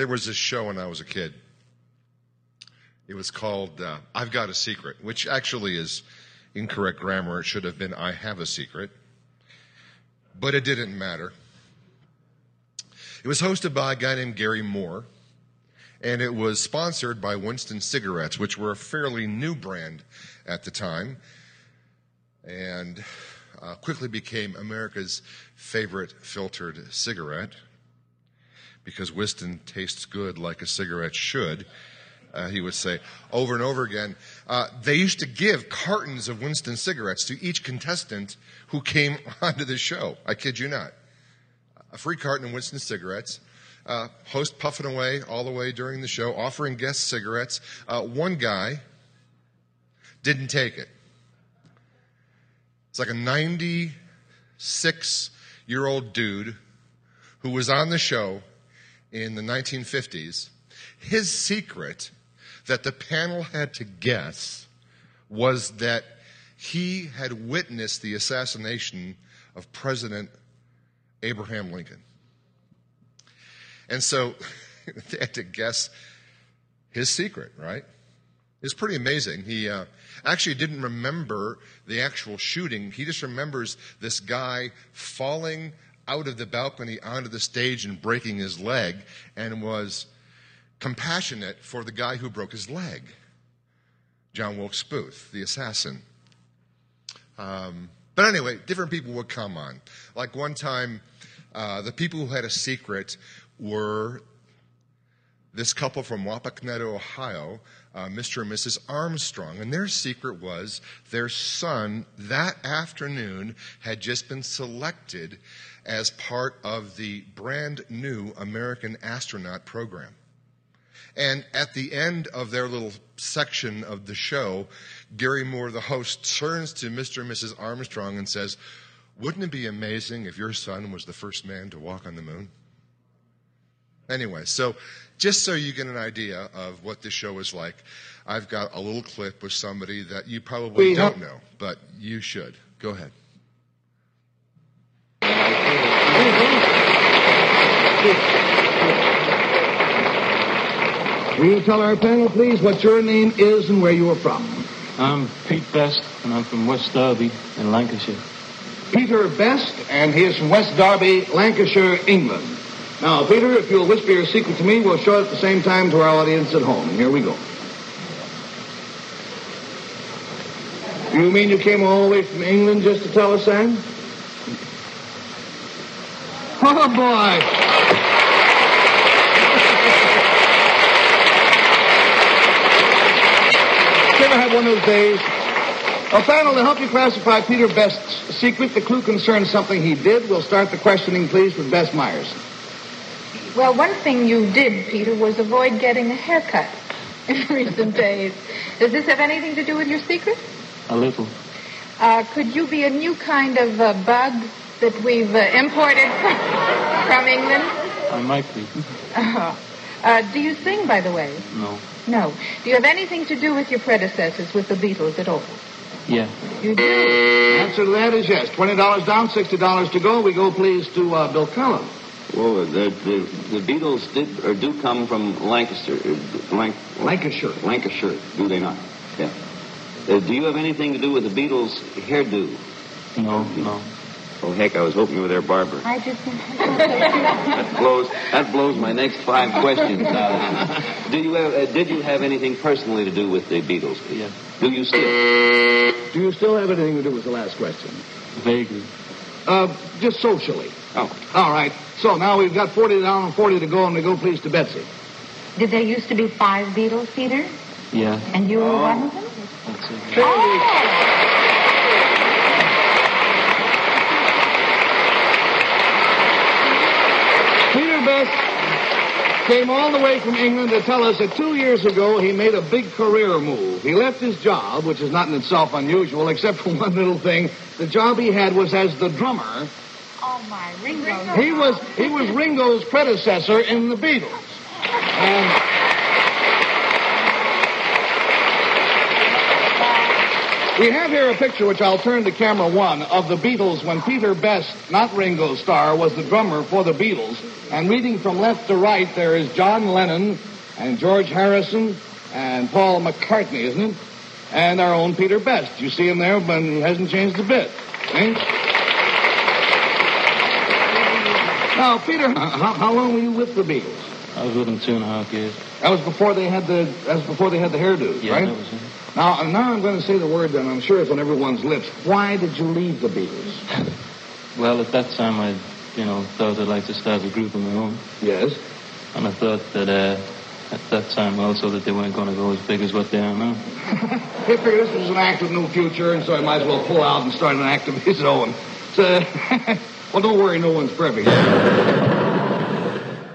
There was this show when I was a kid. It was called uh, I've Got a Secret, which actually is incorrect grammar. It should have been I Have a Secret. But it didn't matter. It was hosted by a guy named Garry Moore, and it was sponsored by Winston Cigarettes, which were a fairly new brand at the time, and uh, quickly became America's favorite filtered cigarette because Winston tastes good like a cigarette should. Uh, he would say over and over again. Uh, they used to give cartons of Winston cigarettes to each contestant who came onto the show. I kid you not. A free carton of Winston cigarettes. Uh, host puffing away all the way during the show, offering guests cigarettes. Uh, one guy didn't take it. It's like a 96 year old dude who was on the show in the 1950s. His secret that the panel had to guess was that he had witnessed the assassination of President Abraham Lincoln. And so they had to guess his secret, right? It's pretty amazing. He uh, actually didn't remember the actual shooting. He just remembers this guy falling out of the balcony onto the stage and breaking his leg and was compassionate for the guy who broke his leg. John Wilkes Booth, the assassin. Um, but anyway, different people would come on. Like one time, uh, the people who had a secret were this couple from Wapakoneta, Ohio, uh, Mr. and Mrs. Armstrong. And their secret was their son that afternoon had just been selected as part of the brand new American astronaut program. And at the end of their little section of the show, Garry Moore, the host, turns to Mr. and Mrs. Armstrong and says, Wouldn't it be amazing if your son was the first man to walk on the moon? Anyway, so just so you get an idea of what this show is like, I've got a little clip with somebody that you probably don't know, but you should. Go ahead. Will you tell our panel, please, what your name is and where you are from? I'm Pete Best, and I'm from West Derby in Lancashire. Peter Best, and he is from West Derby, Lancashire, England. Now, Peter, if you'll whisper your secret to me, we'll show it at the same time to our audience at home. Here we go. You mean you came all the way from England just to tell us that? Oh, boy. Ever had one of those days? A panel to help you classify Peter Best's secret. The clue concerns something he did. We'll start the questioning, please, with Bess Myerson. Well, one thing you did, Peter, was avoid getting a haircut in recent days. Does this have anything to do with your secret? A little. Uh, could you be a new kind of uh, bug that we've uh, imported from England? I might be. Uh, uh, do you sing, by the way? No. No. Do you have anything to do with your predecessors, with the Beatles at all? Yeah. You do? Answer to that is yes. Twenty dollars down, sixty dollars to go. We go, please, to uh, Bill Cullen. Well, the, the, the Beatles did or do come from Lancaster, uh, Lanc, Lancashire. Lancashire, do they not? Yeah. Uh, do you have anything to do with the Beatles' hairdo? No, no. Oh heck, I was hoping you were their barber. I just. That blows. That blows my next five questions out. Do you have? Uh, did you have anything personally to do with the Beatles? Yeah. Do you still? Do you still have anything to do with the last question? Vaguely. Uh, just socially. Oh, All right. So now we've got 40 down and 40 to go, and we go, please, to Betsy. Did there used to be five Beatles, Peter? Yeah. And you were one of them? That's it. Oh! Peter Best came all the way from England to tell us that two years ago he made a big career move. He left his job, which is not in itself unusual, except for one little thing. The job he had was as the drummer. Oh, my Ringo. He was he was Ringo's predecessor in the Beatles. And We have here a picture, which I'll turn to camera one, of the Beatles when Peter Best, not Ringo Starr, was the drummer for the Beatles. And reading from left to right, there is John Lennon and George Harrison and Paul McCartney, isn't it? And our own Peter Best. You see him there, but he hasn't changed a bit. Eh? Now, Peter, how, how long were you with the Beatles? I was with them two and a half years. That was before they had the that was before they had the hairdos, Yeah, right? that was it. Now, now I'm going to say the word, and I'm sure it's on everyone's lips. Why did you leave the Beatles? Well, at that time, I, you know, thought I'd like to start a group of my own. Yes. And I thought that uh, at that time also that they weren't going to go as big as what they are now. He figured this was an act of no future, and so he might as well pull out and start an act of his own. So, well, don't worry, no one's perfect.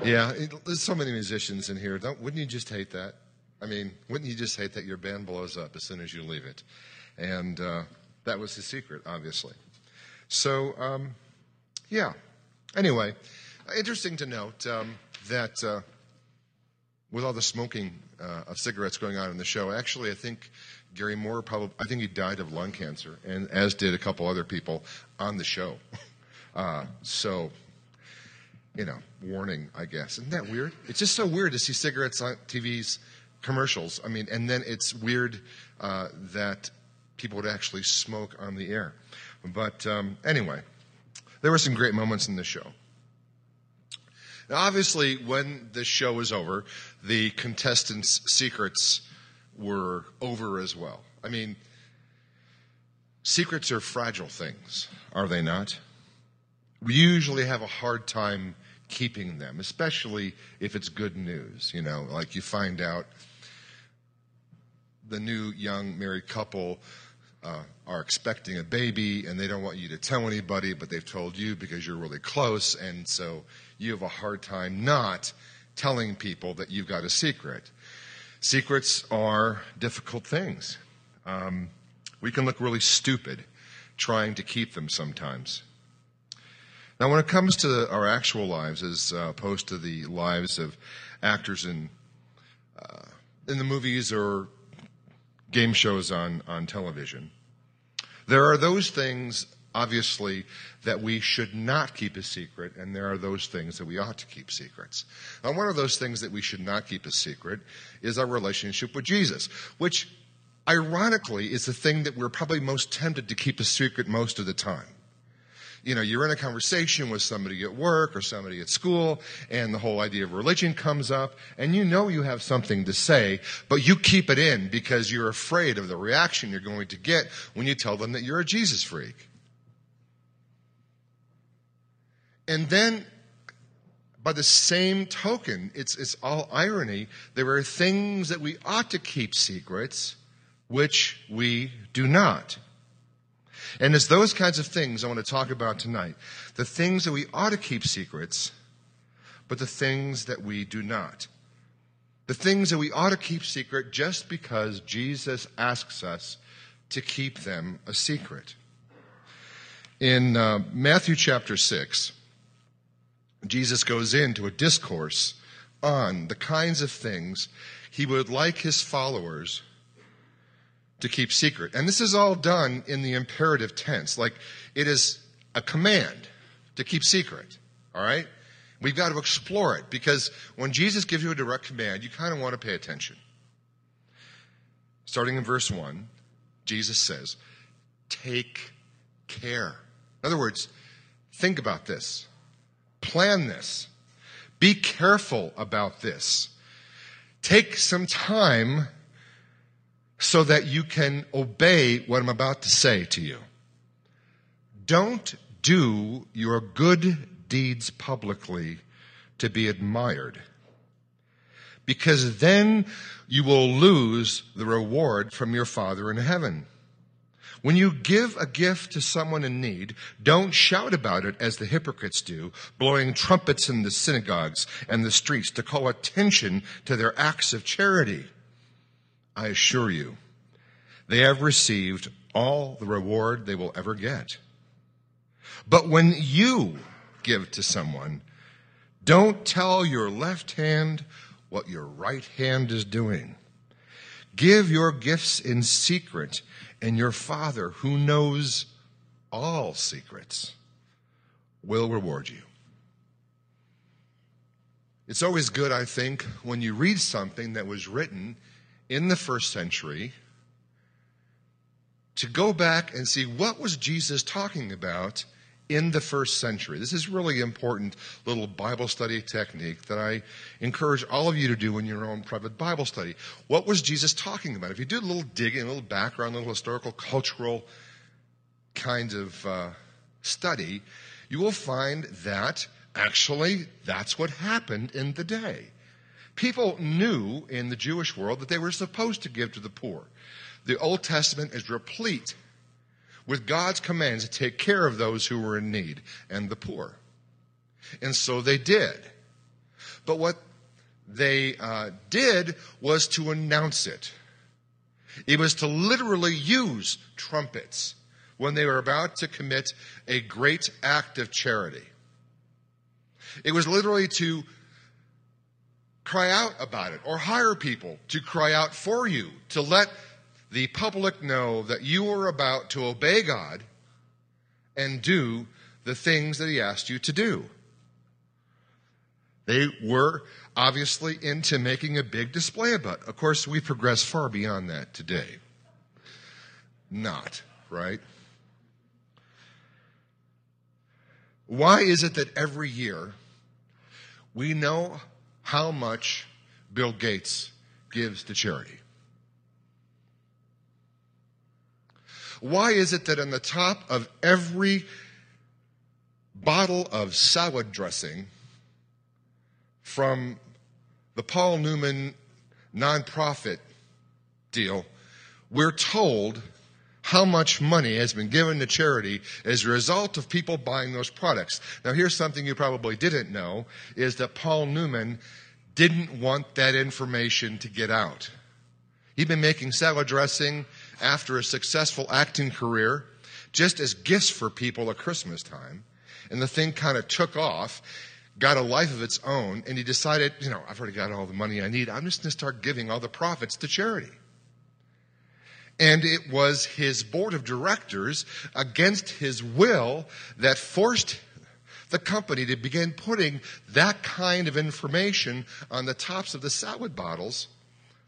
Yeah, there's so many musicians in here. Don't, wouldn't you just hate that? I mean, wouldn't you just hate that your band blows up as soon as you leave it? And uh, that was his secret, obviously. So, um, yeah. Anyway, interesting to note um, that uh, with all the smoking uh, of cigarettes going on in the show, actually, I think Garry Moore probably, I think he died of lung cancer, and as did a couple other people on the show. Uh, so, you know, warning, I guess. Isn't that weird? It's just so weird to see cigarettes on TV's commercials. I mean, and then it's weird uh, that people would actually smoke on the air. But um, anyway, there were some great moments in the show. Now, obviously, when the show was over, the contestants' secrets were over as well. I mean, secrets are fragile things, are they not? We usually have a hard time keeping them, especially if it's good news. You know, like you find out the new young married couple uh, are expecting a baby and they don't want you to tell anybody, but they've told you because you're really close, and so you have a hard time not telling people that you've got a secret. Secrets are difficult things. Um, we can look really stupid trying to keep them sometimes. Now, when it comes to our actual lives, as uh, opposed to the lives of actors in uh, in the movies or game shows on on television, there are those things, obviously, that we should not keep a secret, and there are those things that we ought to keep secrets. Now, one of those things that we should not keep a secret is our relationship with Jesus, which, ironically, is the thing that we're probably most tempted to keep a secret most of the time you know, you're in a conversation with somebody at work or somebody at school, and the whole idea of religion comes up, and you know you have something to say, but you keep it in because you're afraid of the reaction you're going to get when you tell them that you're a Jesus freak. And then, by the same token, it's, it's all irony. There are things that we ought to keep secrets, which we do not. And it's those kinds of things I want to talk about tonight. The things that we ought to keep secrets, but the things that we do not. The things that we ought to keep secret just because Jesus asks us to keep them a secret. In uh, Matthew chapter 6, Jesus goes into a discourse on the kinds of things he would like his followers to keep secret. And this is all done in the imperative tense. Like it is a command to keep secret. All right? We've got to explore it because when Jesus gives you a direct command, you kind of want to pay attention. Starting in verse 1, Jesus says, Take care. In other words, think about this, plan this, be careful about this. Take some time so that you can obey what I'm about to say to you. Don't do your good deeds publicly to be admired, because then you will lose the reward from your Father in heaven. When you give a gift to someone in need, don't shout about it as the hypocrites do, blowing trumpets in the synagogues and the streets to call attention to their acts of charity. I assure you, they have received all the reward they will ever get. But when you give to someone, don't tell your left hand what your right hand is doing. Give your gifts in secret, and your Father, who knows all secrets, will reward you. It's always good, I think, when you read something that was written in the first century to go back and see what was Jesus talking about in the first century. This is really important little Bible study technique that I encourage all of you to do in your own private Bible study. What was Jesus talking about? If you do a little digging, a little background, a little historical, cultural kind of uh, study, you will find that actually that's what happened in the day. People knew in the Jewish world that they were supposed to give to the poor. The Old Testament is replete with God's commands to take care of those who were in need and the poor. And so they did. But what they uh, did was to announce it. It was to literally use trumpets when they were about to commit a great act of charity. It was literally to cry out about it or hire people to cry out for you, to let the public know that you are about to obey God and do the things that He asked you to do. They were obviously into making a big display about. Of course, we progress far beyond that today. Not, right? Why is it that every year we know how much Bill Gates gives to charity? Why is it that on the top of every bottle of salad dressing from the Paul Newman nonprofit deal, we're told how much money has been given to charity as a result of people buying those products. Now, here's something you probably didn't know is that Paul Newman didn't want that information to get out. He'd been making salad dressing after a successful acting career just as gifts for people at Christmas time. And the thing kind of took off, got a life of its own, and he decided, you know, I've already got all the money I need. I'm just going to start giving all the profits to charity. And it was his board of directors, against his will, that forced the company to begin putting that kind of information on the tops of the salad bottles,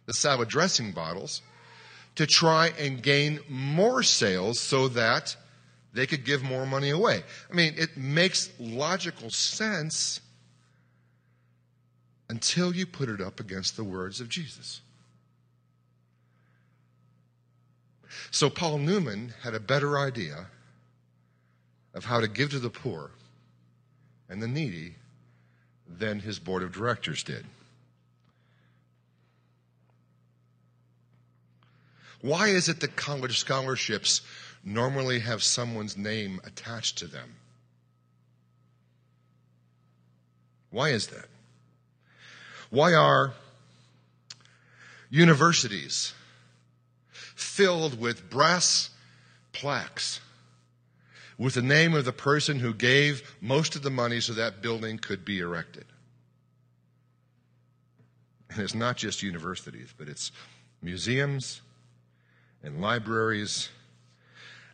the salad dressing bottles, to try and gain more sales so that they could give more money away. I mean, it makes logical sense until you put it up against the words of Jesus. So Paul Newman had a better idea of how to give to the poor and the needy than his board of directors did. Why is it that college scholarships normally have someone's name attached to them? Why is that? Why are universities filled with brass plaques with the name of the person who gave most of the money so that building could be erected? And it's not just universities, but it's museums, and libraries,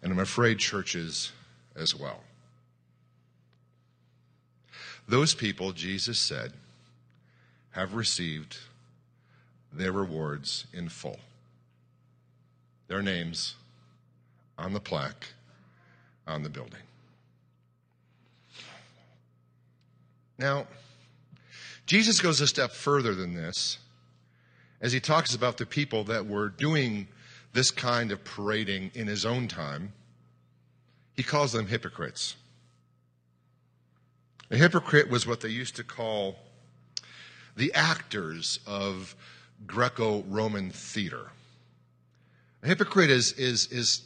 and I'm afraid churches as well. Those people, Jesus said, have received their rewards in full. Their names on the plaque on the building. Now, Jesus goes a step further than this as he talks about the people that were doing this kind of parading in his own time, he calls them hypocrites. A hypocrite was what they used to call the actors of Greco Roman theater. A hypocrite is, is, is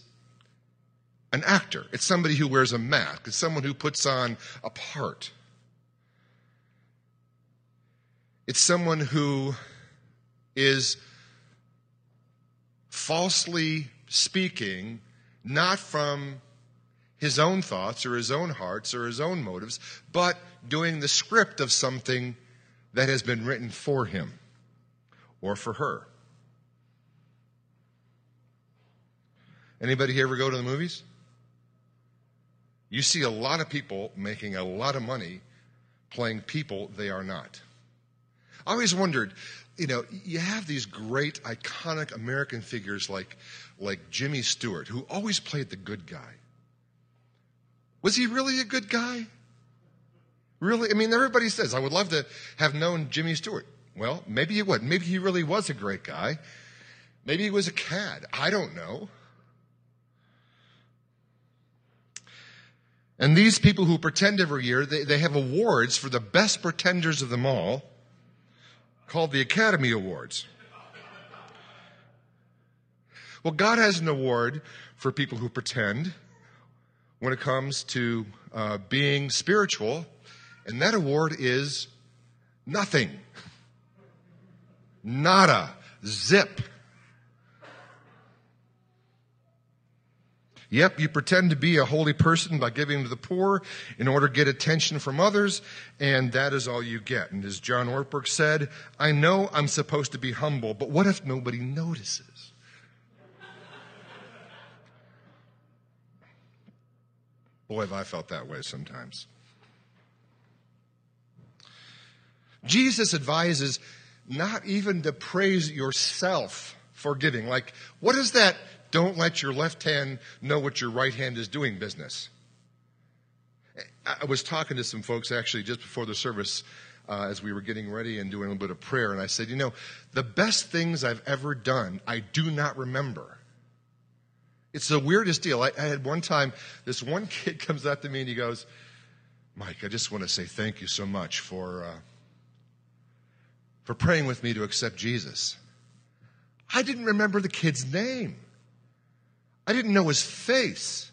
an actor, it's somebody who wears a mask, it's someone who puts on a part. It's someone who is falsely speaking, not from his own thoughts or his own hearts or his own motives, but doing the script of something that has been written for him or for her. Anybody here ever go to the movies? You see a lot of people making a lot of money playing people they are not. I always wondered, you know, you have these great iconic American figures like like Jimmy Stewart who always played the good guy. Was he really a good guy? Really? I mean, everybody says, I would love to have known Jimmy Stewart. Well, maybe he would. Maybe he really was a great guy. Maybe he was a cad. I don't know. And these people who pretend every year, they, they have awards for the best pretenders of them all called the Academy Awards. Well, God has an award for people who pretend when it comes to uh, being spiritual, and that award is nothing. Nada. Zip. Yep, you pretend to be a holy person by giving to the poor in order to get attention from others, and that is all you get. And as John Ortberg said, I know I'm supposed to be humble, but what if nobody notices? Boy, have I felt that way sometimes. Jesus advises not even to praise yourself for giving. Like, what is that don't let your left hand know what your right hand is doing business? I was talking to some folks actually just before the service uh, as we were getting ready and doing a little bit of prayer, and I said, You know, the best things I've ever done, I do not remember. It's the weirdest deal. I, I had one time, this one kid comes up to me and he goes, Mike, I just want to say thank you so much for. Uh, for praying with me to accept Jesus. I didn't remember the kid's name. I didn't know his face.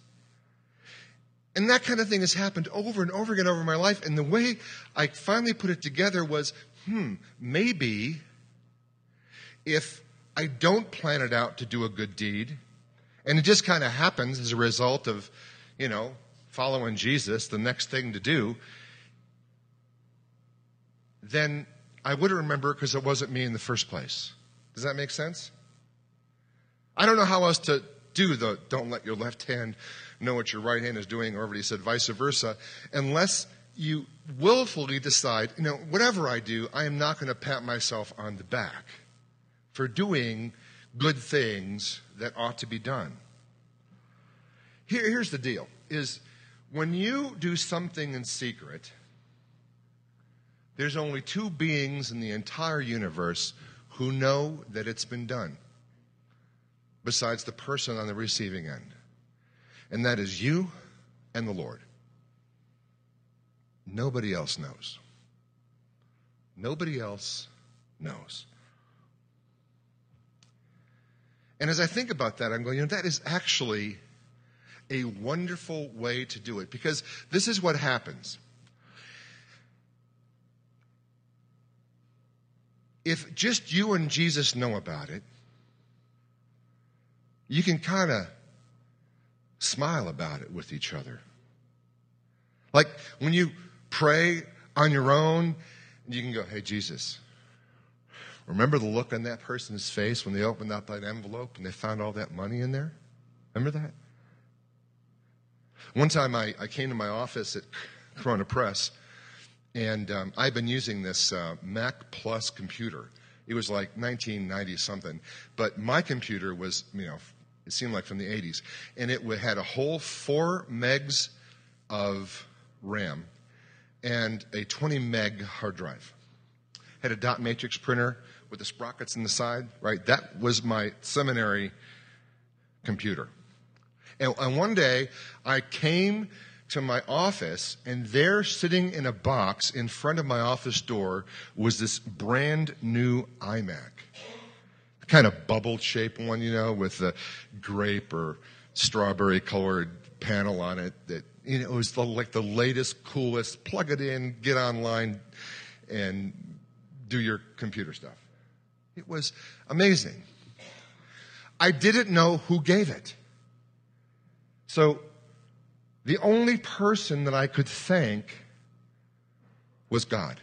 And that kind of thing has happened over and over again over my life. And the way I finally put it together was hmm, maybe if I don't plan it out to do a good deed, and it just kind of happens as a result of, you know, following Jesus, the next thing to do, then I wouldn't remember it because it wasn't me in the first place. Does that make sense? I don't know how else to do the don't let your left hand know what your right hand is doing, or he said vice versa, unless you willfully decide, you know, whatever I do, I am not going to pat myself on the back for doing good things that ought to be done. Here, here's the deal is when you do something in secret, there's only two beings in the entire universe who know that it's been done, besides the person on the receiving end. And that is you and the Lord. Nobody else knows. Nobody else knows. And as I think about that, I'm going, you know, that is actually a wonderful way to do it because this is what happens. If just you and Jesus know about it, you can kind of smile about it with each other. Like when you pray on your own, you can go, Hey, Jesus, remember the look on that person's face when they opened up that envelope and they found all that money in there? Remember that? One time I, I came to my office at Corona Press, and um, I've been using this uh, Mac Plus computer. It was like 1990 something, but my computer was, you know, it seemed like from the 80s, and it had a whole four megs of RAM and a 20 meg hard drive. Had a dot matrix printer with the sprockets in the side, right? That was my seminary computer. And, and one day I came to my office, and there, sitting in a box in front of my office door, was this brand new iMac. Kind of bubble shaped one, you know, with a grape or strawberry colored panel on it that you know, it was the, like the latest, coolest, plug it in, get online, and do your computer stuff. It was amazing. I didn't know who gave it. So the only person that I could thank was God.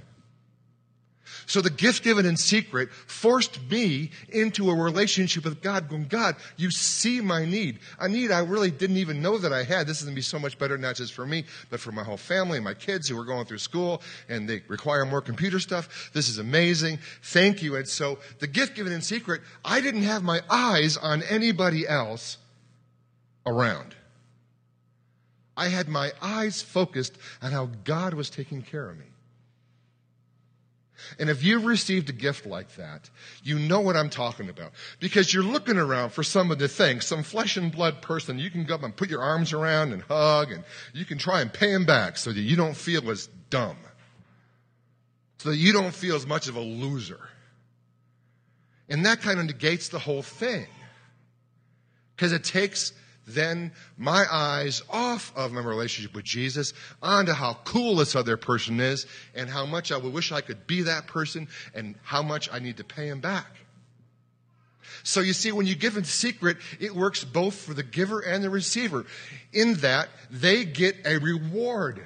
So the gift given in secret forced me into a relationship with God, going, God, you see my need. A need I really didn't even know that I had. This is going to be so much better, not just for me, but for my whole family and my kids who are going through school and they require more computer stuff. This is amazing. Thank you. And so the gift given in secret, I didn't have my eyes on anybody else around. I had my eyes focused on how God was taking care of me. And if you've received a gift like that, you know what I'm talking about. Because you're looking around for someone to thank, some flesh and blood person you can go up and put your arms around and hug, and you can try and pay him back so that you don't feel as dumb. So that you don't feel as much of a loser. And that kind of negates the whole thing. Because it takes then my eyes off of my relationship with Jesus onto how cool this other person is and how much I would wish I could be that person and how much I need to pay him back. So you see, when you give in secret, it works both for the giver and the receiver in that they get a reward.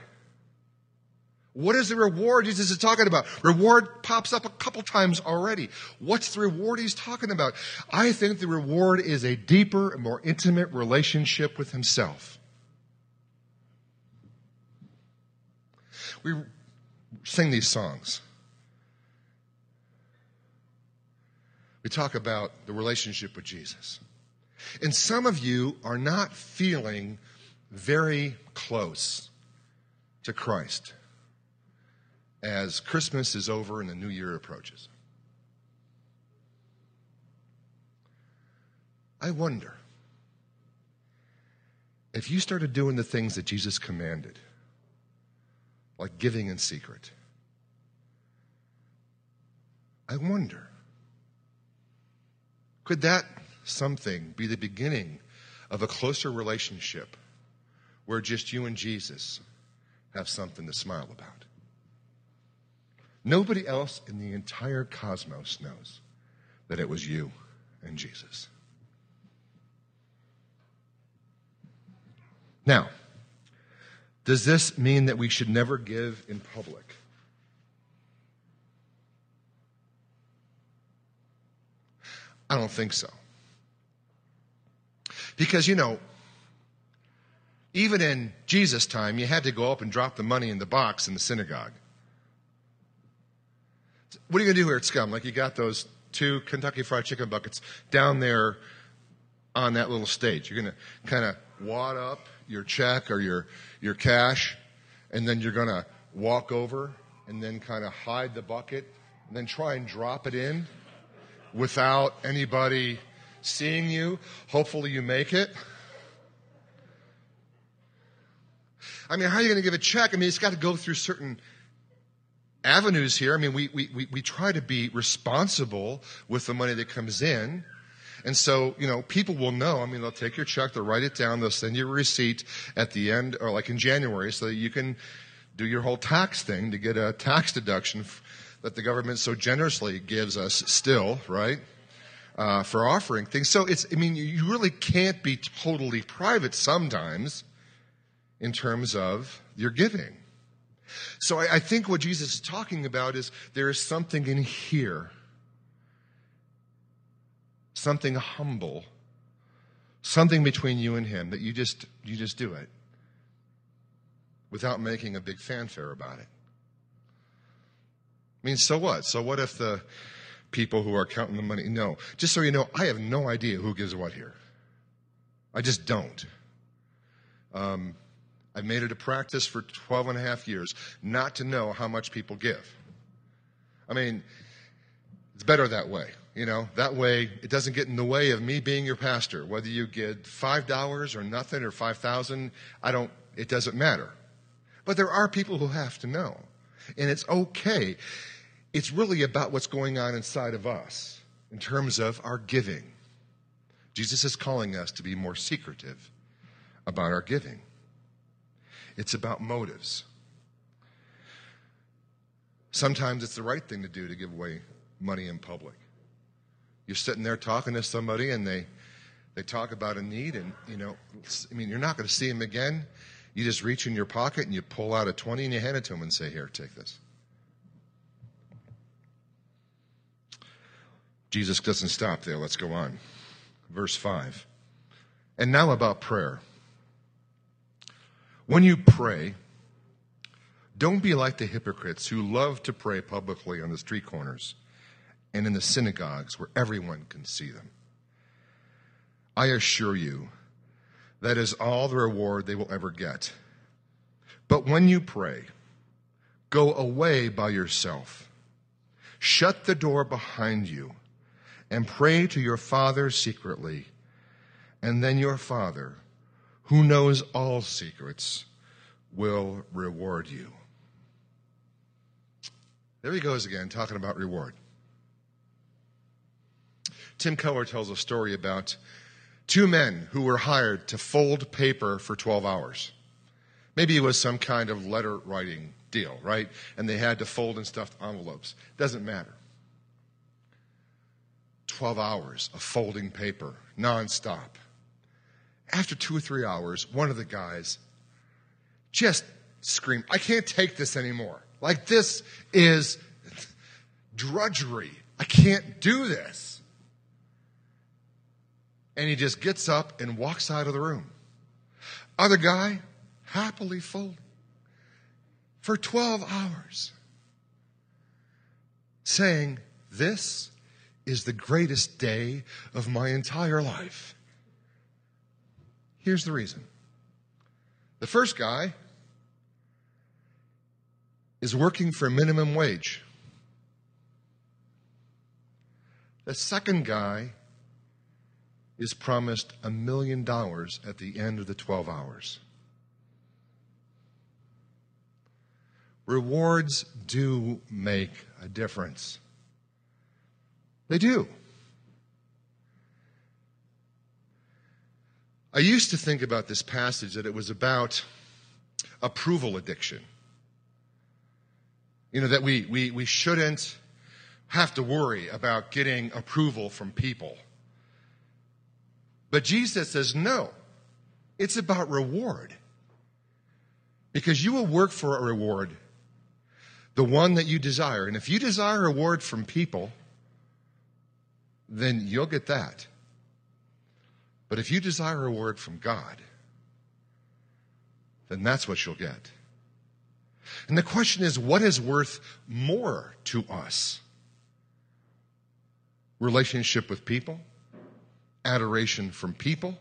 What is the reward Jesus is talking about? Reward pops up a couple times already. What's the reward he's talking about? I think the reward is a deeper and more intimate relationship with himself. We sing these songs. We talk about the relationship with Jesus. And some of you are not feeling very close to Christ as Christmas is over and the new year approaches. I wonder if you started doing the things that Jesus commanded, like giving in secret, I wonder, could that something be the beginning of a closer relationship where just you and Jesus have something to smile about? Nobody else in the entire cosmos knows that it was you and Jesus. Now, does this mean that we should never give in public? I don't think so. Because, you know, even in Jesus' time, you had to go up and drop the money in the box in the synagogue. What are you going to do here at Scum? Like, you got those two Kentucky Fried Chicken buckets down there on that little stage. You're going to kind of wad up your check or your, your cash, and then you're going to walk over and then kind of hide the bucket and then try and drop it in without anybody seeing you. Hopefully, you make it. I mean, how are you going to give a check? I mean, it's got to go through certain avenues here. I mean, we, we, we try to be responsible with the money that comes in. And so, you know, people will know. I mean, they'll take your check, they'll write it down, they'll send you a receipt at the end, or like in January, so that you can do your whole tax thing to get a tax deduction that the government so generously gives us still, right? Uh, for offering things. So it's, I mean, you really can't be totally private sometimes in terms of your giving. So I, I think what Jesus is talking about is there is something in here, something humble, something between you and him that you just you just do it without making a big fanfare about it. I mean, so what? So what if the people who are counting the money no. Just so you know i have no idea who gives what here. I just don't. Um, I've made it a practice for 12 and a half years not to know how much people give. I mean, it's better that way. You know, that way it doesn't get in the way of me being your pastor. Whether you get $5 or nothing or 5,000, I don't, it doesn't matter. But there are people who have to know. And it's okay. It's really about what's going on inside of us in terms of our giving. Jesus is calling us to be more secretive about our giving. It's about motives. Sometimes it's the right thing to do to give away money in public. You're sitting there talking to somebody and they, they talk about a need and, you know, I mean, you're not going to see them again. You just reach in your pocket and you pull out a 20 and you hand it to them and say, here, take this. Jesus doesn't stop there. Let's go on. Verse 5. And now about prayer. When you pray, don't be like the hypocrites who love to pray publicly on the street corners and in the synagogues where everyone can see them. I assure you, that is all the reward they will ever get. But when you pray, go away by yourself, shut the door behind you, and pray to your Father secretly, and then your Father, who knows all secrets, will reward you. There he goes again, talking about reward. Tim Keller tells a story about two men who were hired to fold paper for 12 hours. Maybe it was some kind of letter writing deal, right? And they had to fold and stuff envelopes. Doesn't matter. 12 hours of folding paper, nonstop. After two or three hours, one of the guys just screamed, I can't take this anymore. Like, this is drudgery. I can't do this. And he just gets up and walks out of the room. Other guy, happily folding for 12 hours, saying, This is the greatest day of my entire life. Here's the reason. The first guy is working for minimum wage. The second guy is promised a million dollars at the end of the 12 hours. Rewards do make a difference. They do. I used to think about this passage that it was about approval addiction. You know, that we, we, we shouldn't have to worry about getting approval from people. But Jesus says, no, it's about reward. Because you will work for a reward, the one that you desire. And if you desire reward from people, then you'll get that. But if you desire a reward from God, then that's what you'll get. And the question is what is worth more to us? Relationship with people? Adoration from people?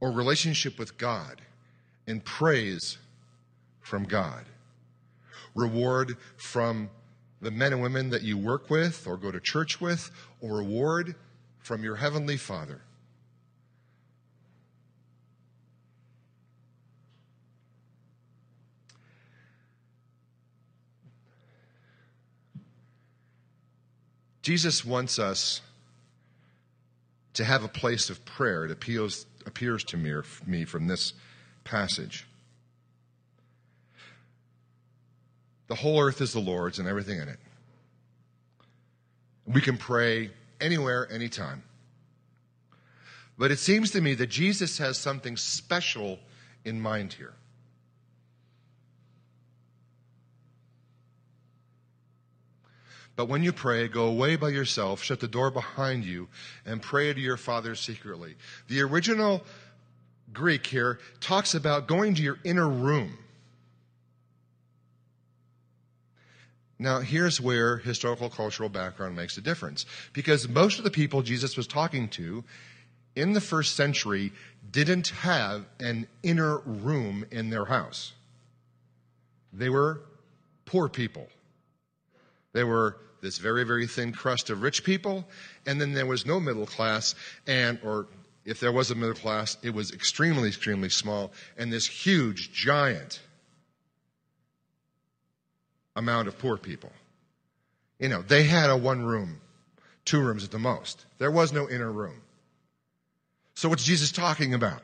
Or relationship with God and praise from God? Reward from the men and women that you work with or go to church with, or reward from your Heavenly Father. Jesus wants us to have a place of prayer. It appeals, appears to me, me from this passage. The whole earth is the Lord's and everything in it. We can pray anywhere, anytime. But it seems to me that Jesus has something special in mind here. But when you pray, go away by yourself, shut the door behind you, and pray to your Father secretly. The original Greek here talks about going to your inner room. Now, here's where historical cultural background makes a difference. Because most of the people Jesus was talking to in the first century didn't have an inner room in their house. They were poor people. They were this very, very thin crust of rich people, and then there was no middle class, and, or if there was a middle class, it was extremely, extremely small, and this huge, giant amount of poor people. You know, they had a one room, two rooms at the most. There was no inner room. So what's Jesus talking about?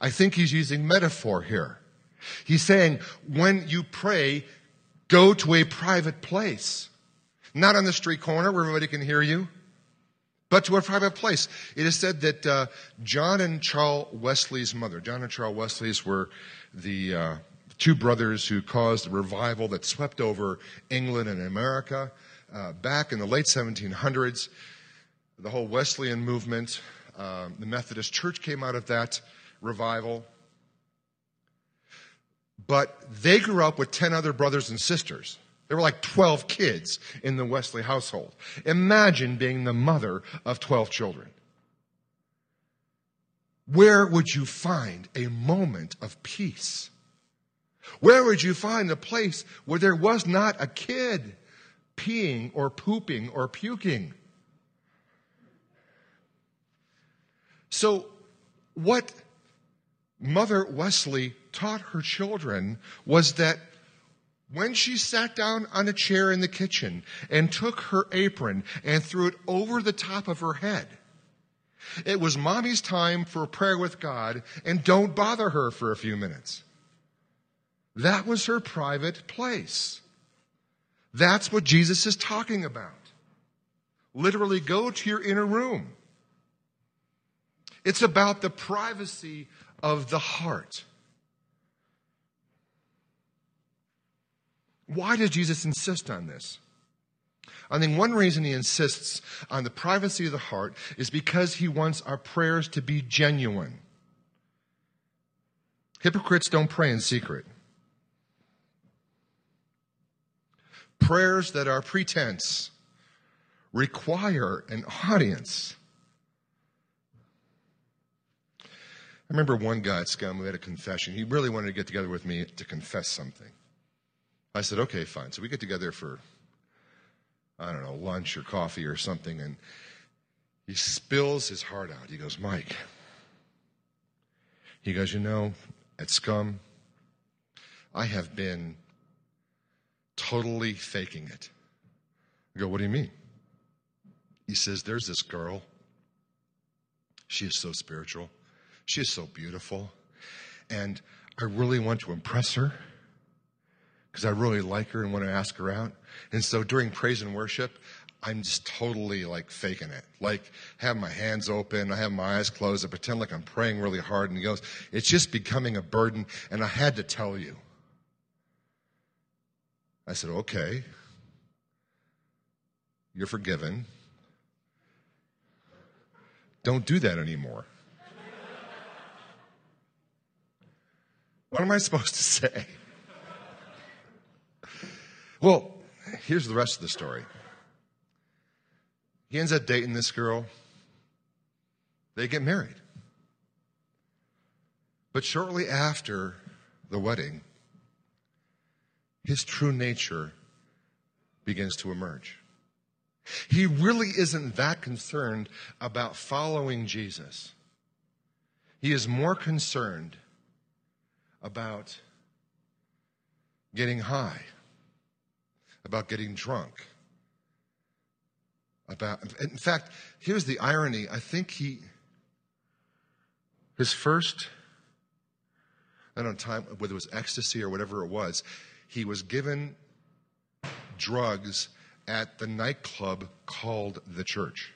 I think he's using metaphor here. He's saying, when you pray, go to a private place. Not on the street corner where everybody can hear you, but to a private place. It is said that uh, John and Charles Wesley's mother, John and Charles Wesley's were the uh, two brothers who caused a revival that swept over England and America. uh, back in the late 1700s, the whole Wesleyan movement, um, the Methodist Church came out of that revival. But they grew up with 10 other brothers and sisters. There were like 12 kids in the Wesley household. Imagine being the mother of 12 children. Where would you find a moment of peace? Where would you find a place where there was not a kid peeing or pooping or puking? So, what Mother Wesley taught her children was that when she sat down on a chair in the kitchen and took her apron and threw it over the top of her head, it was mommy's time for prayer with God, and don't bother her for a few minutes. That was her private place. That's what Jesus is talking about. Literally, go to your inner room. It's about the privacy of the heart. Why does Jesus insist on this? I think one reason he insists on the privacy of the heart is because he wants our prayers to be genuine. Hypocrites don't pray in secret. Prayers that are pretense require an audience. I remember one guy at Scum who had a confession. He really wanted to get together with me to confess something. I said, okay, fine. So we get together for, I don't know, lunch or coffee or something, and he spills his heart out. He goes, Mike, he goes, you know, at Scum, I have been totally faking it. I go, what do you mean? He says, there's this girl. She is so spiritual. She is so beautiful. And I really want to impress her because I really like her and want to ask her out. And so during praise and worship, I'm just totally like faking it. Like have my hands open, I have my eyes closed, I pretend like I'm praying really hard. And he goes, it's just becoming a burden. And I had to tell you. I said, okay. You're forgiven. Don't do that anymore. What am I supposed to say? Well, here's the rest of the story. He ends up dating this girl. They get married. But shortly after the wedding, his true nature begins to emerge. He really isn't that concerned about following Jesus. He is more concerned about getting high, about getting drunk, about, in fact, here's the irony. I think he, his first, I don't know, time, whether it was ecstasy or whatever it was, he was given drugs at the nightclub called the church.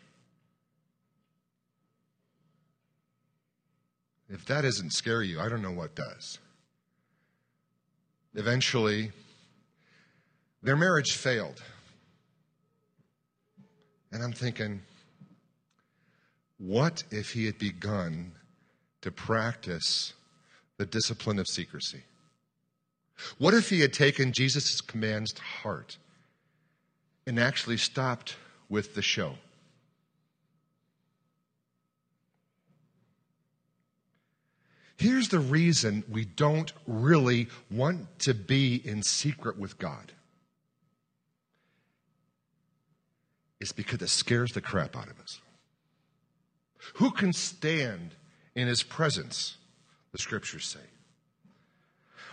If that doesn't scare you, I don't know what does. Eventually, their marriage failed. And I'm thinking, what if he had begun to practice the discipline of secrecy? What if he had taken Jesus' commands to heart and actually stopped with the show? Here's the reason we don't really want to be in secret with God. It's because it scares the crap out of us. Who can stand in his presence? The scriptures say.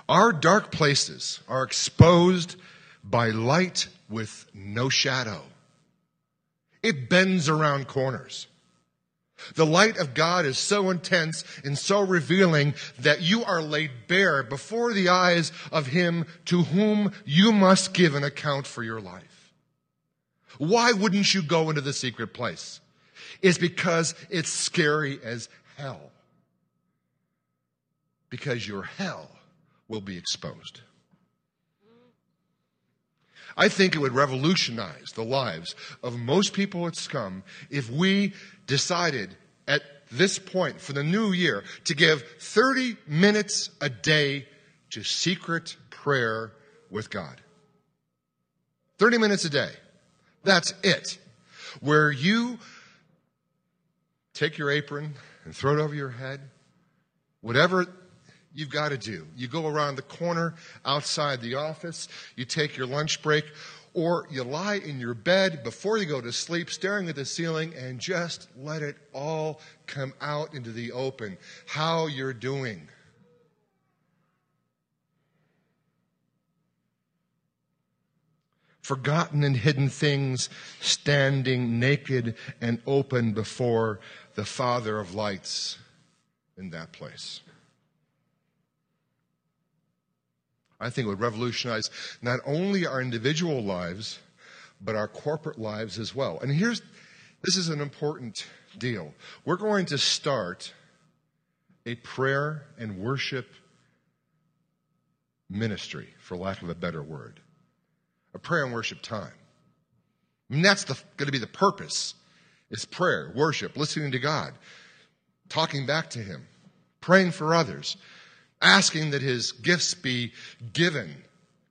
Our dark places are exposed by light with no shadow. It bends around corners. The light of God is so intense and so revealing that you are laid bare before the eyes of Him to whom you must give an account for your life. Why wouldn't you go into the secret place? It's because it's scary as hell. Because your hell will be exposed. I think it would revolutionize the lives of most people at Scum if we decided at this point for the new year to give 30 minutes a day to secret prayer with God. 30 minutes a day. That's it. Where you take your apron and throw it over your head, whatever you've got to do. You go around the corner outside the office, you take your lunch break, or you lie in your bed before you go to sleep, staring at the ceiling, and just let it all come out into the open. How you're doing. Forgotten and hidden things standing naked and open before the Father of lights in that place. I think it would revolutionize not only our individual lives, but our corporate lives as well. And here's this is an important deal. We're going to start a prayer and worship ministry, for lack of a better word. A prayer and worship time. And that's going to be the purpose. It's prayer, worship, listening to God, talking back to Him, praying for others, asking that his gifts be given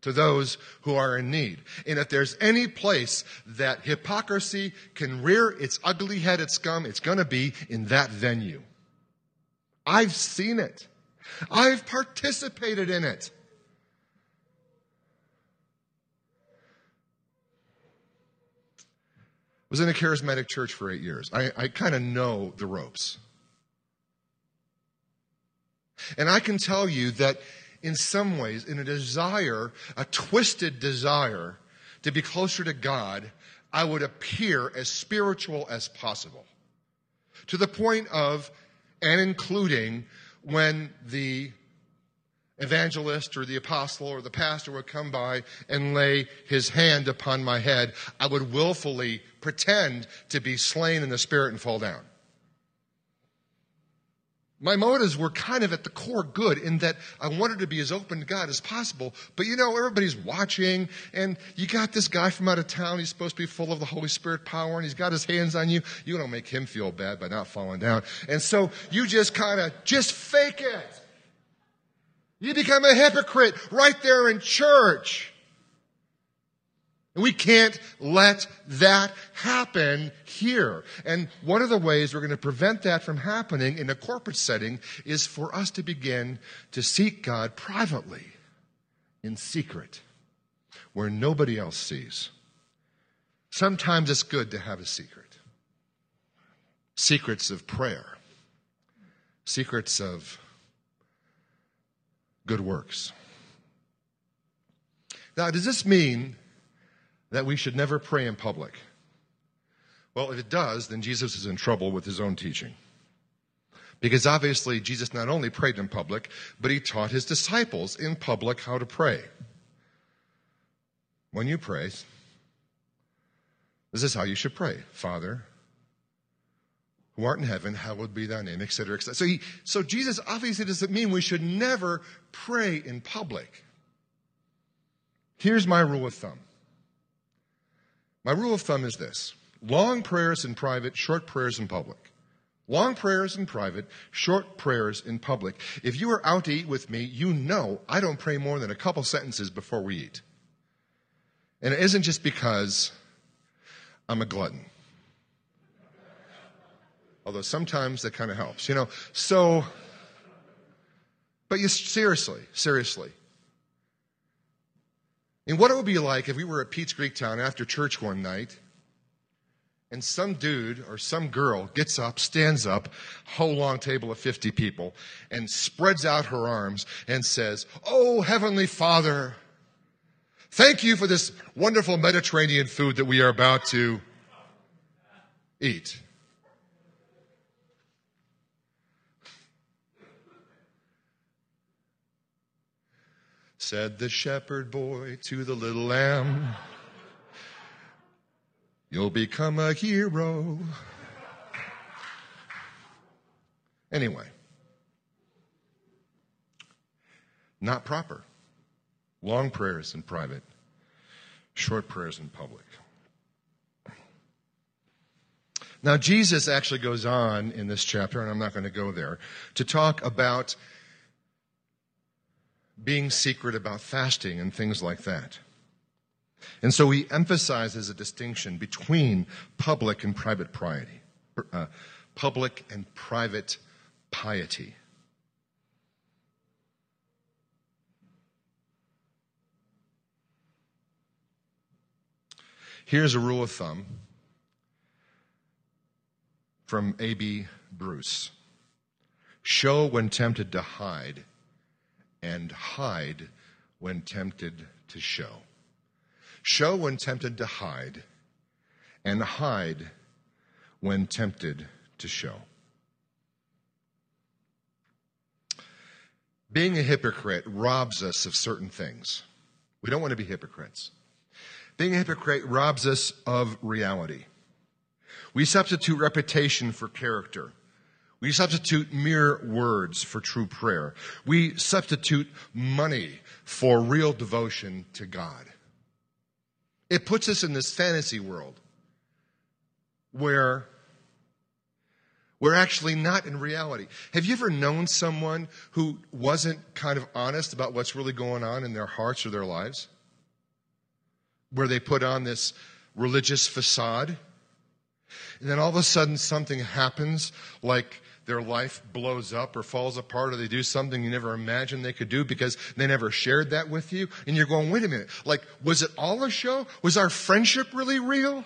to those who are in need. And if there's any place that hypocrisy can rear its ugly head at scum, it's going to be in that venue. I've seen it. I've participated in it. Was in a charismatic church for eight years. I, I kind of know the ropes. And I can tell you that in some ways, in a desire, a twisted desire to be closer to God, I would appear as spiritual as possible. To the point of, and including, when the evangelist or the apostle or the pastor would come by and lay his hand upon my head, I would willfully pretend to be slain in the spirit and fall down my motives were kind of at the core good in that I wanted to be as open to God as possible. But you know, everybody's watching, and you got this guy from out of town. He's supposed to be full of the Holy Spirit power, and he's got his hands on you. You don't make him feel bad by not falling down. And so you just kind of just fake it. You become a hypocrite right there in church. And we can't let that happen here. And one of the ways we're going to prevent that from happening in a corporate setting is for us to begin to seek God privately, in secret, where nobody else sees. Sometimes it's good to have a secret. Secrets of prayer, secrets of good works. Now, does this mean that we should never pray in public? Well, if it does, then Jesus is in trouble with his own teaching. Because obviously, Jesus not only prayed in public, but he taught his disciples in public how to pray. When you pray, this is how you should pray Father, who art in heaven, hallowed be thy name, etc. etc. So, he, so Jesus obviously doesn't mean we should never pray in public. Here's my rule of thumb my rule of thumb is this long prayers in private, short prayers in public. Long prayers in private, short prayers in public. If you are out to eat with me, you know I don't pray more than a couple sentences before we eat. And it isn't just because I'm a glutton. Although sometimes that kind of helps, you know. So, but you seriously, seriously, and what it would be like if we were at Pete's Greek Town after church one night and some dude or some girl gets up, stands up, whole long table of 50 people, and spreads out her arms and says, Oh, Heavenly Father, thank you for this wonderful Mediterranean food that we are about to eat. Said the shepherd boy to the little lamb, You'll become a hero. Anyway, not proper. Long prayers in private, Short prayers in public. Now, Jesus actually goes on in this chapter, and I'm not going to go there, to talk about being secret about fasting and things like that. And so he emphasizes a distinction between public and private piety. Uh, public and private piety. Here's a rule of thumb from A.B. Bruce Show when tempted to hide, and hide when tempted to show. Show when tempted to hide, and hide when tempted to show. Being a hypocrite robs us of certain things. We don't want to be hypocrites. Being a hypocrite robs us of reality. We substitute reputation for character. We substitute mere words for true prayer. We substitute money for real devotion to God. It puts us in this fantasy world where we're actually not in reality. Have you ever known someone who wasn't kind of honest about what's really going on in their hearts or their lives? Where they put on this religious facade, and then all of a sudden something happens, like their life blows up or falls apart, or they do something you never imagined they could do because they never shared that with you. And you're going, wait a minute, like, was it all a show? Was our friendship really real?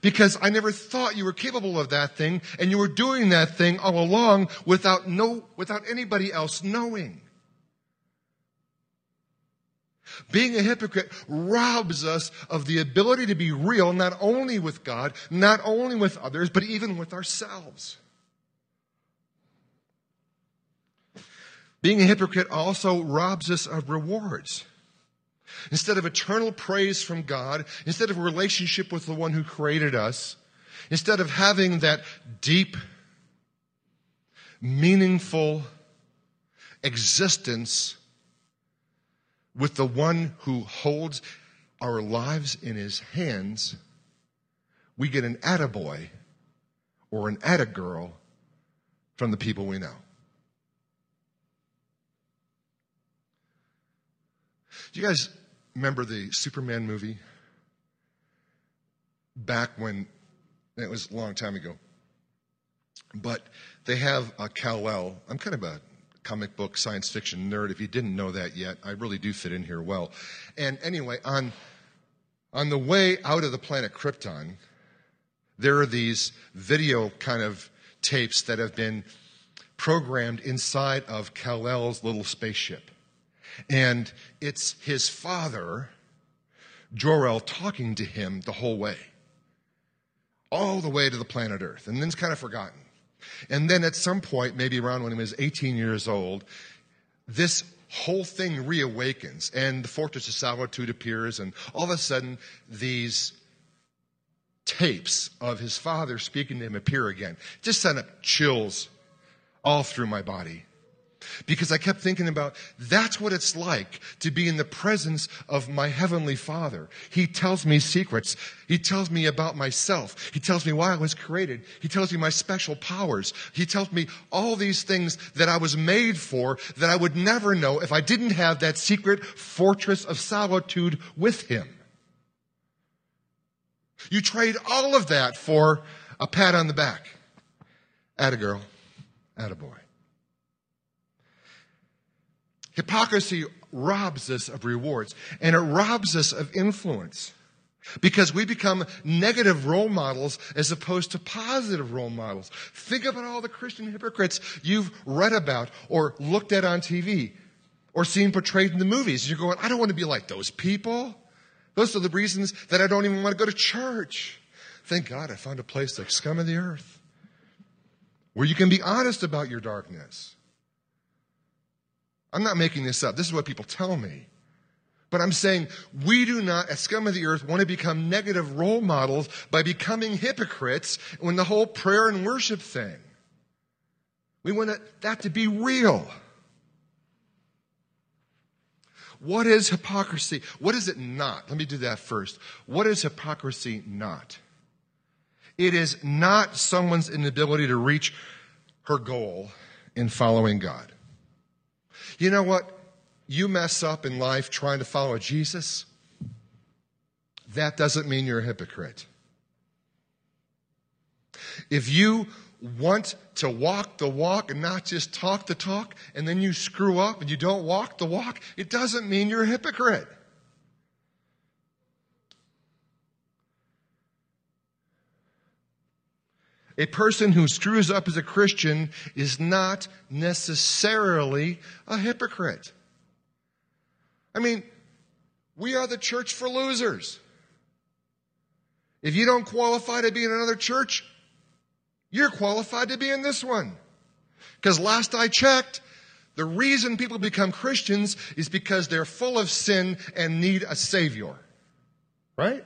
Because I never thought you were capable of that thing, and you were doing that thing all along without no, without anybody else knowing. Being a hypocrite robs us of the ability to be real, not only with God, not only with others, but even with ourselves. Being a hypocrite also robs us of rewards. Instead of eternal praise from God, instead of a relationship with the one who created us, instead of having that deep, meaningful existence with the one who holds our lives in his hands, we get an attaboy or an attagirl from the people we know. Do you guys remember the Superman movie? Back when, it was a long time ago. But they have a Kal-El. I'm kind of a comic book science fiction nerd. If you didn't know that yet, I really do fit in here well. And anyway, on, on the way out of the planet Krypton, there are these video kind of tapes that have been programmed inside of Kal-El's little spaceship. And it's his father, Jor-El, talking to him the whole way. All the way to the planet Earth. And then it's kind of forgotten. And then at some point, maybe around when he was 18 years old, this whole thing reawakens and the fortress of solitude appears and all of a sudden these tapes of his father speaking to him appear again. Just sent up chills all through my body. Because I kept thinking about that's what it's like to be in the presence of my heavenly father. He tells me secrets. He tells me about myself. He tells me why I was created. He tells me my special powers. He tells me all these things that I was made for that I would never know if I didn't have that secret fortress of solitude with him. You trade all of that for a pat on the back. Atta girl, atta boy. Hypocrisy robs us of rewards and it robs us of influence because we become negative role models as opposed to positive role models. Think about all the Christian hypocrites you've read about or looked at on TV or seen portrayed in the movies. You're going, I don't want to be like those people. Those are the reasons that I don't even want to go to church. Thank God I found a place like scum of the earth where you can be honest about your darkness. I'm not making this up. This is what people tell me. But I'm saying we do not, as scum of the earth, want to become negative role models by becoming hypocrites when the whole prayer and worship thing. We want that to be real. what is hypocrisy? What is it not? Let me do that first. What is hypocrisy not? It is not someone's inability to reach her goal in following God. You know what? You mess up in life trying to follow Jesus, that doesn't mean you're a hypocrite. If you want to walk the walk and not just talk the talk, and then you screw up and you don't walk the walk, it doesn't mean you're a hypocrite. A person who screws up as a Christian is not necessarily a hypocrite. I mean, we are the church for losers. If you don't qualify to be in another church, you're qualified to be in this one. Because last I checked, the reason people become Christians is because they're full of sin and need a Savior. Right?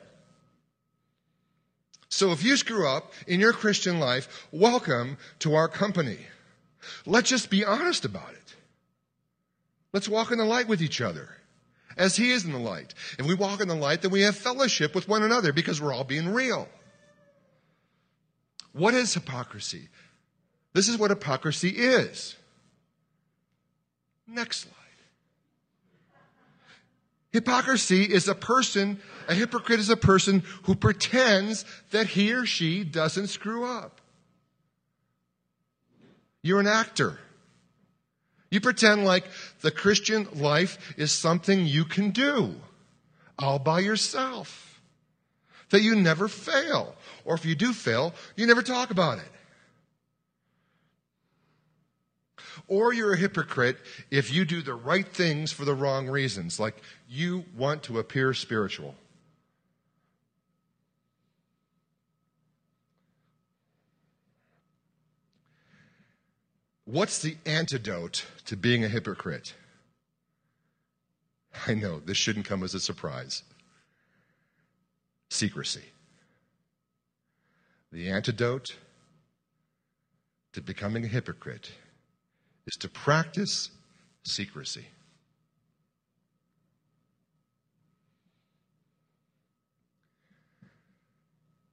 So if you screw up in your Christian life, welcome to our company. Let's just be honest about it. Let's walk in the light with each other as He is in the light. If we walk in the light, then we have fellowship with one another because we're all being real. What is hypocrisy? This is what hypocrisy is. Next slide. Hypocrisy is a person, a hypocrite is a person who pretends that he or she doesn't screw up. You're an actor. You pretend like the Christian life is something you can do all by yourself. That you never fail. Or if you do fail, you never talk about it. Or you're a hypocrite if you do the right things for the wrong reasons, like you want to appear spiritual. What's the antidote to being a hypocrite? I know this shouldn't come as a surprise. Secrecy. The antidote to becoming a hypocrite is to practice secrecy.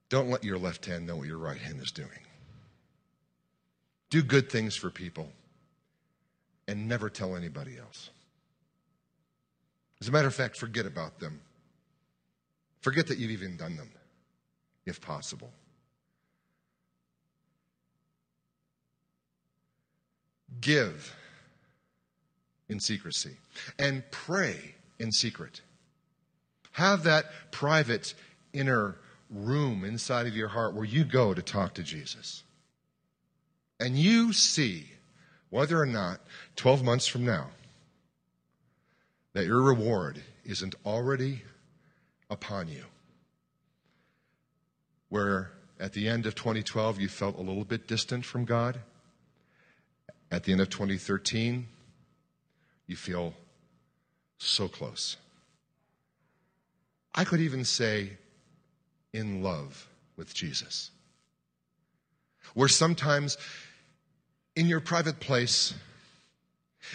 Don't let your left hand know what your right hand is doing. Do good things for people and never tell anybody else. As a matter of fact, forget about them. Forget that you've even done them, if possible. Give in secrecy and pray in secret. Have that private inner room inside of your heart where you go to talk to Jesus. And you see whether or not 12 months from now that your reward isn't already upon you. Where at the end of 2012 you felt a little bit distant from God. At the end of 2013, you feel so close. I could even say in love with Jesus. Where sometimes in your private place,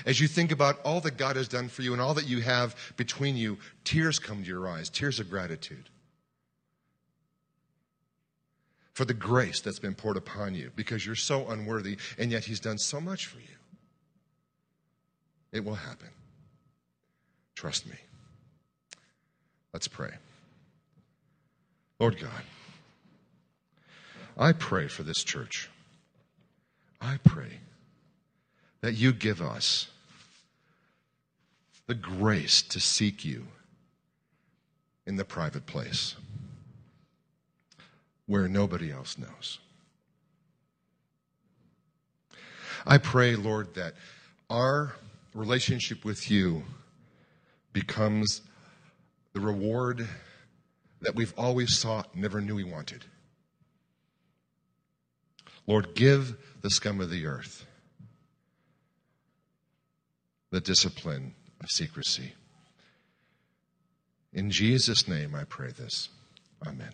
as you think about all that God has done for you and all that you have between you, tears come to your eyes, tears of gratitude for the grace that's been poured upon you because you're so unworthy and yet He's done so much for you. It will happen. Trust me. Let's pray. Lord God, I pray for this church. I pray that you give us the grace to seek you in the private place where nobody else knows. I pray, Lord, that our relationship with you becomes the reward that we've always sought, never knew we wanted. Lord, give the scum of the earth the discipline of secrecy. In Jesus' name I pray this. Amen.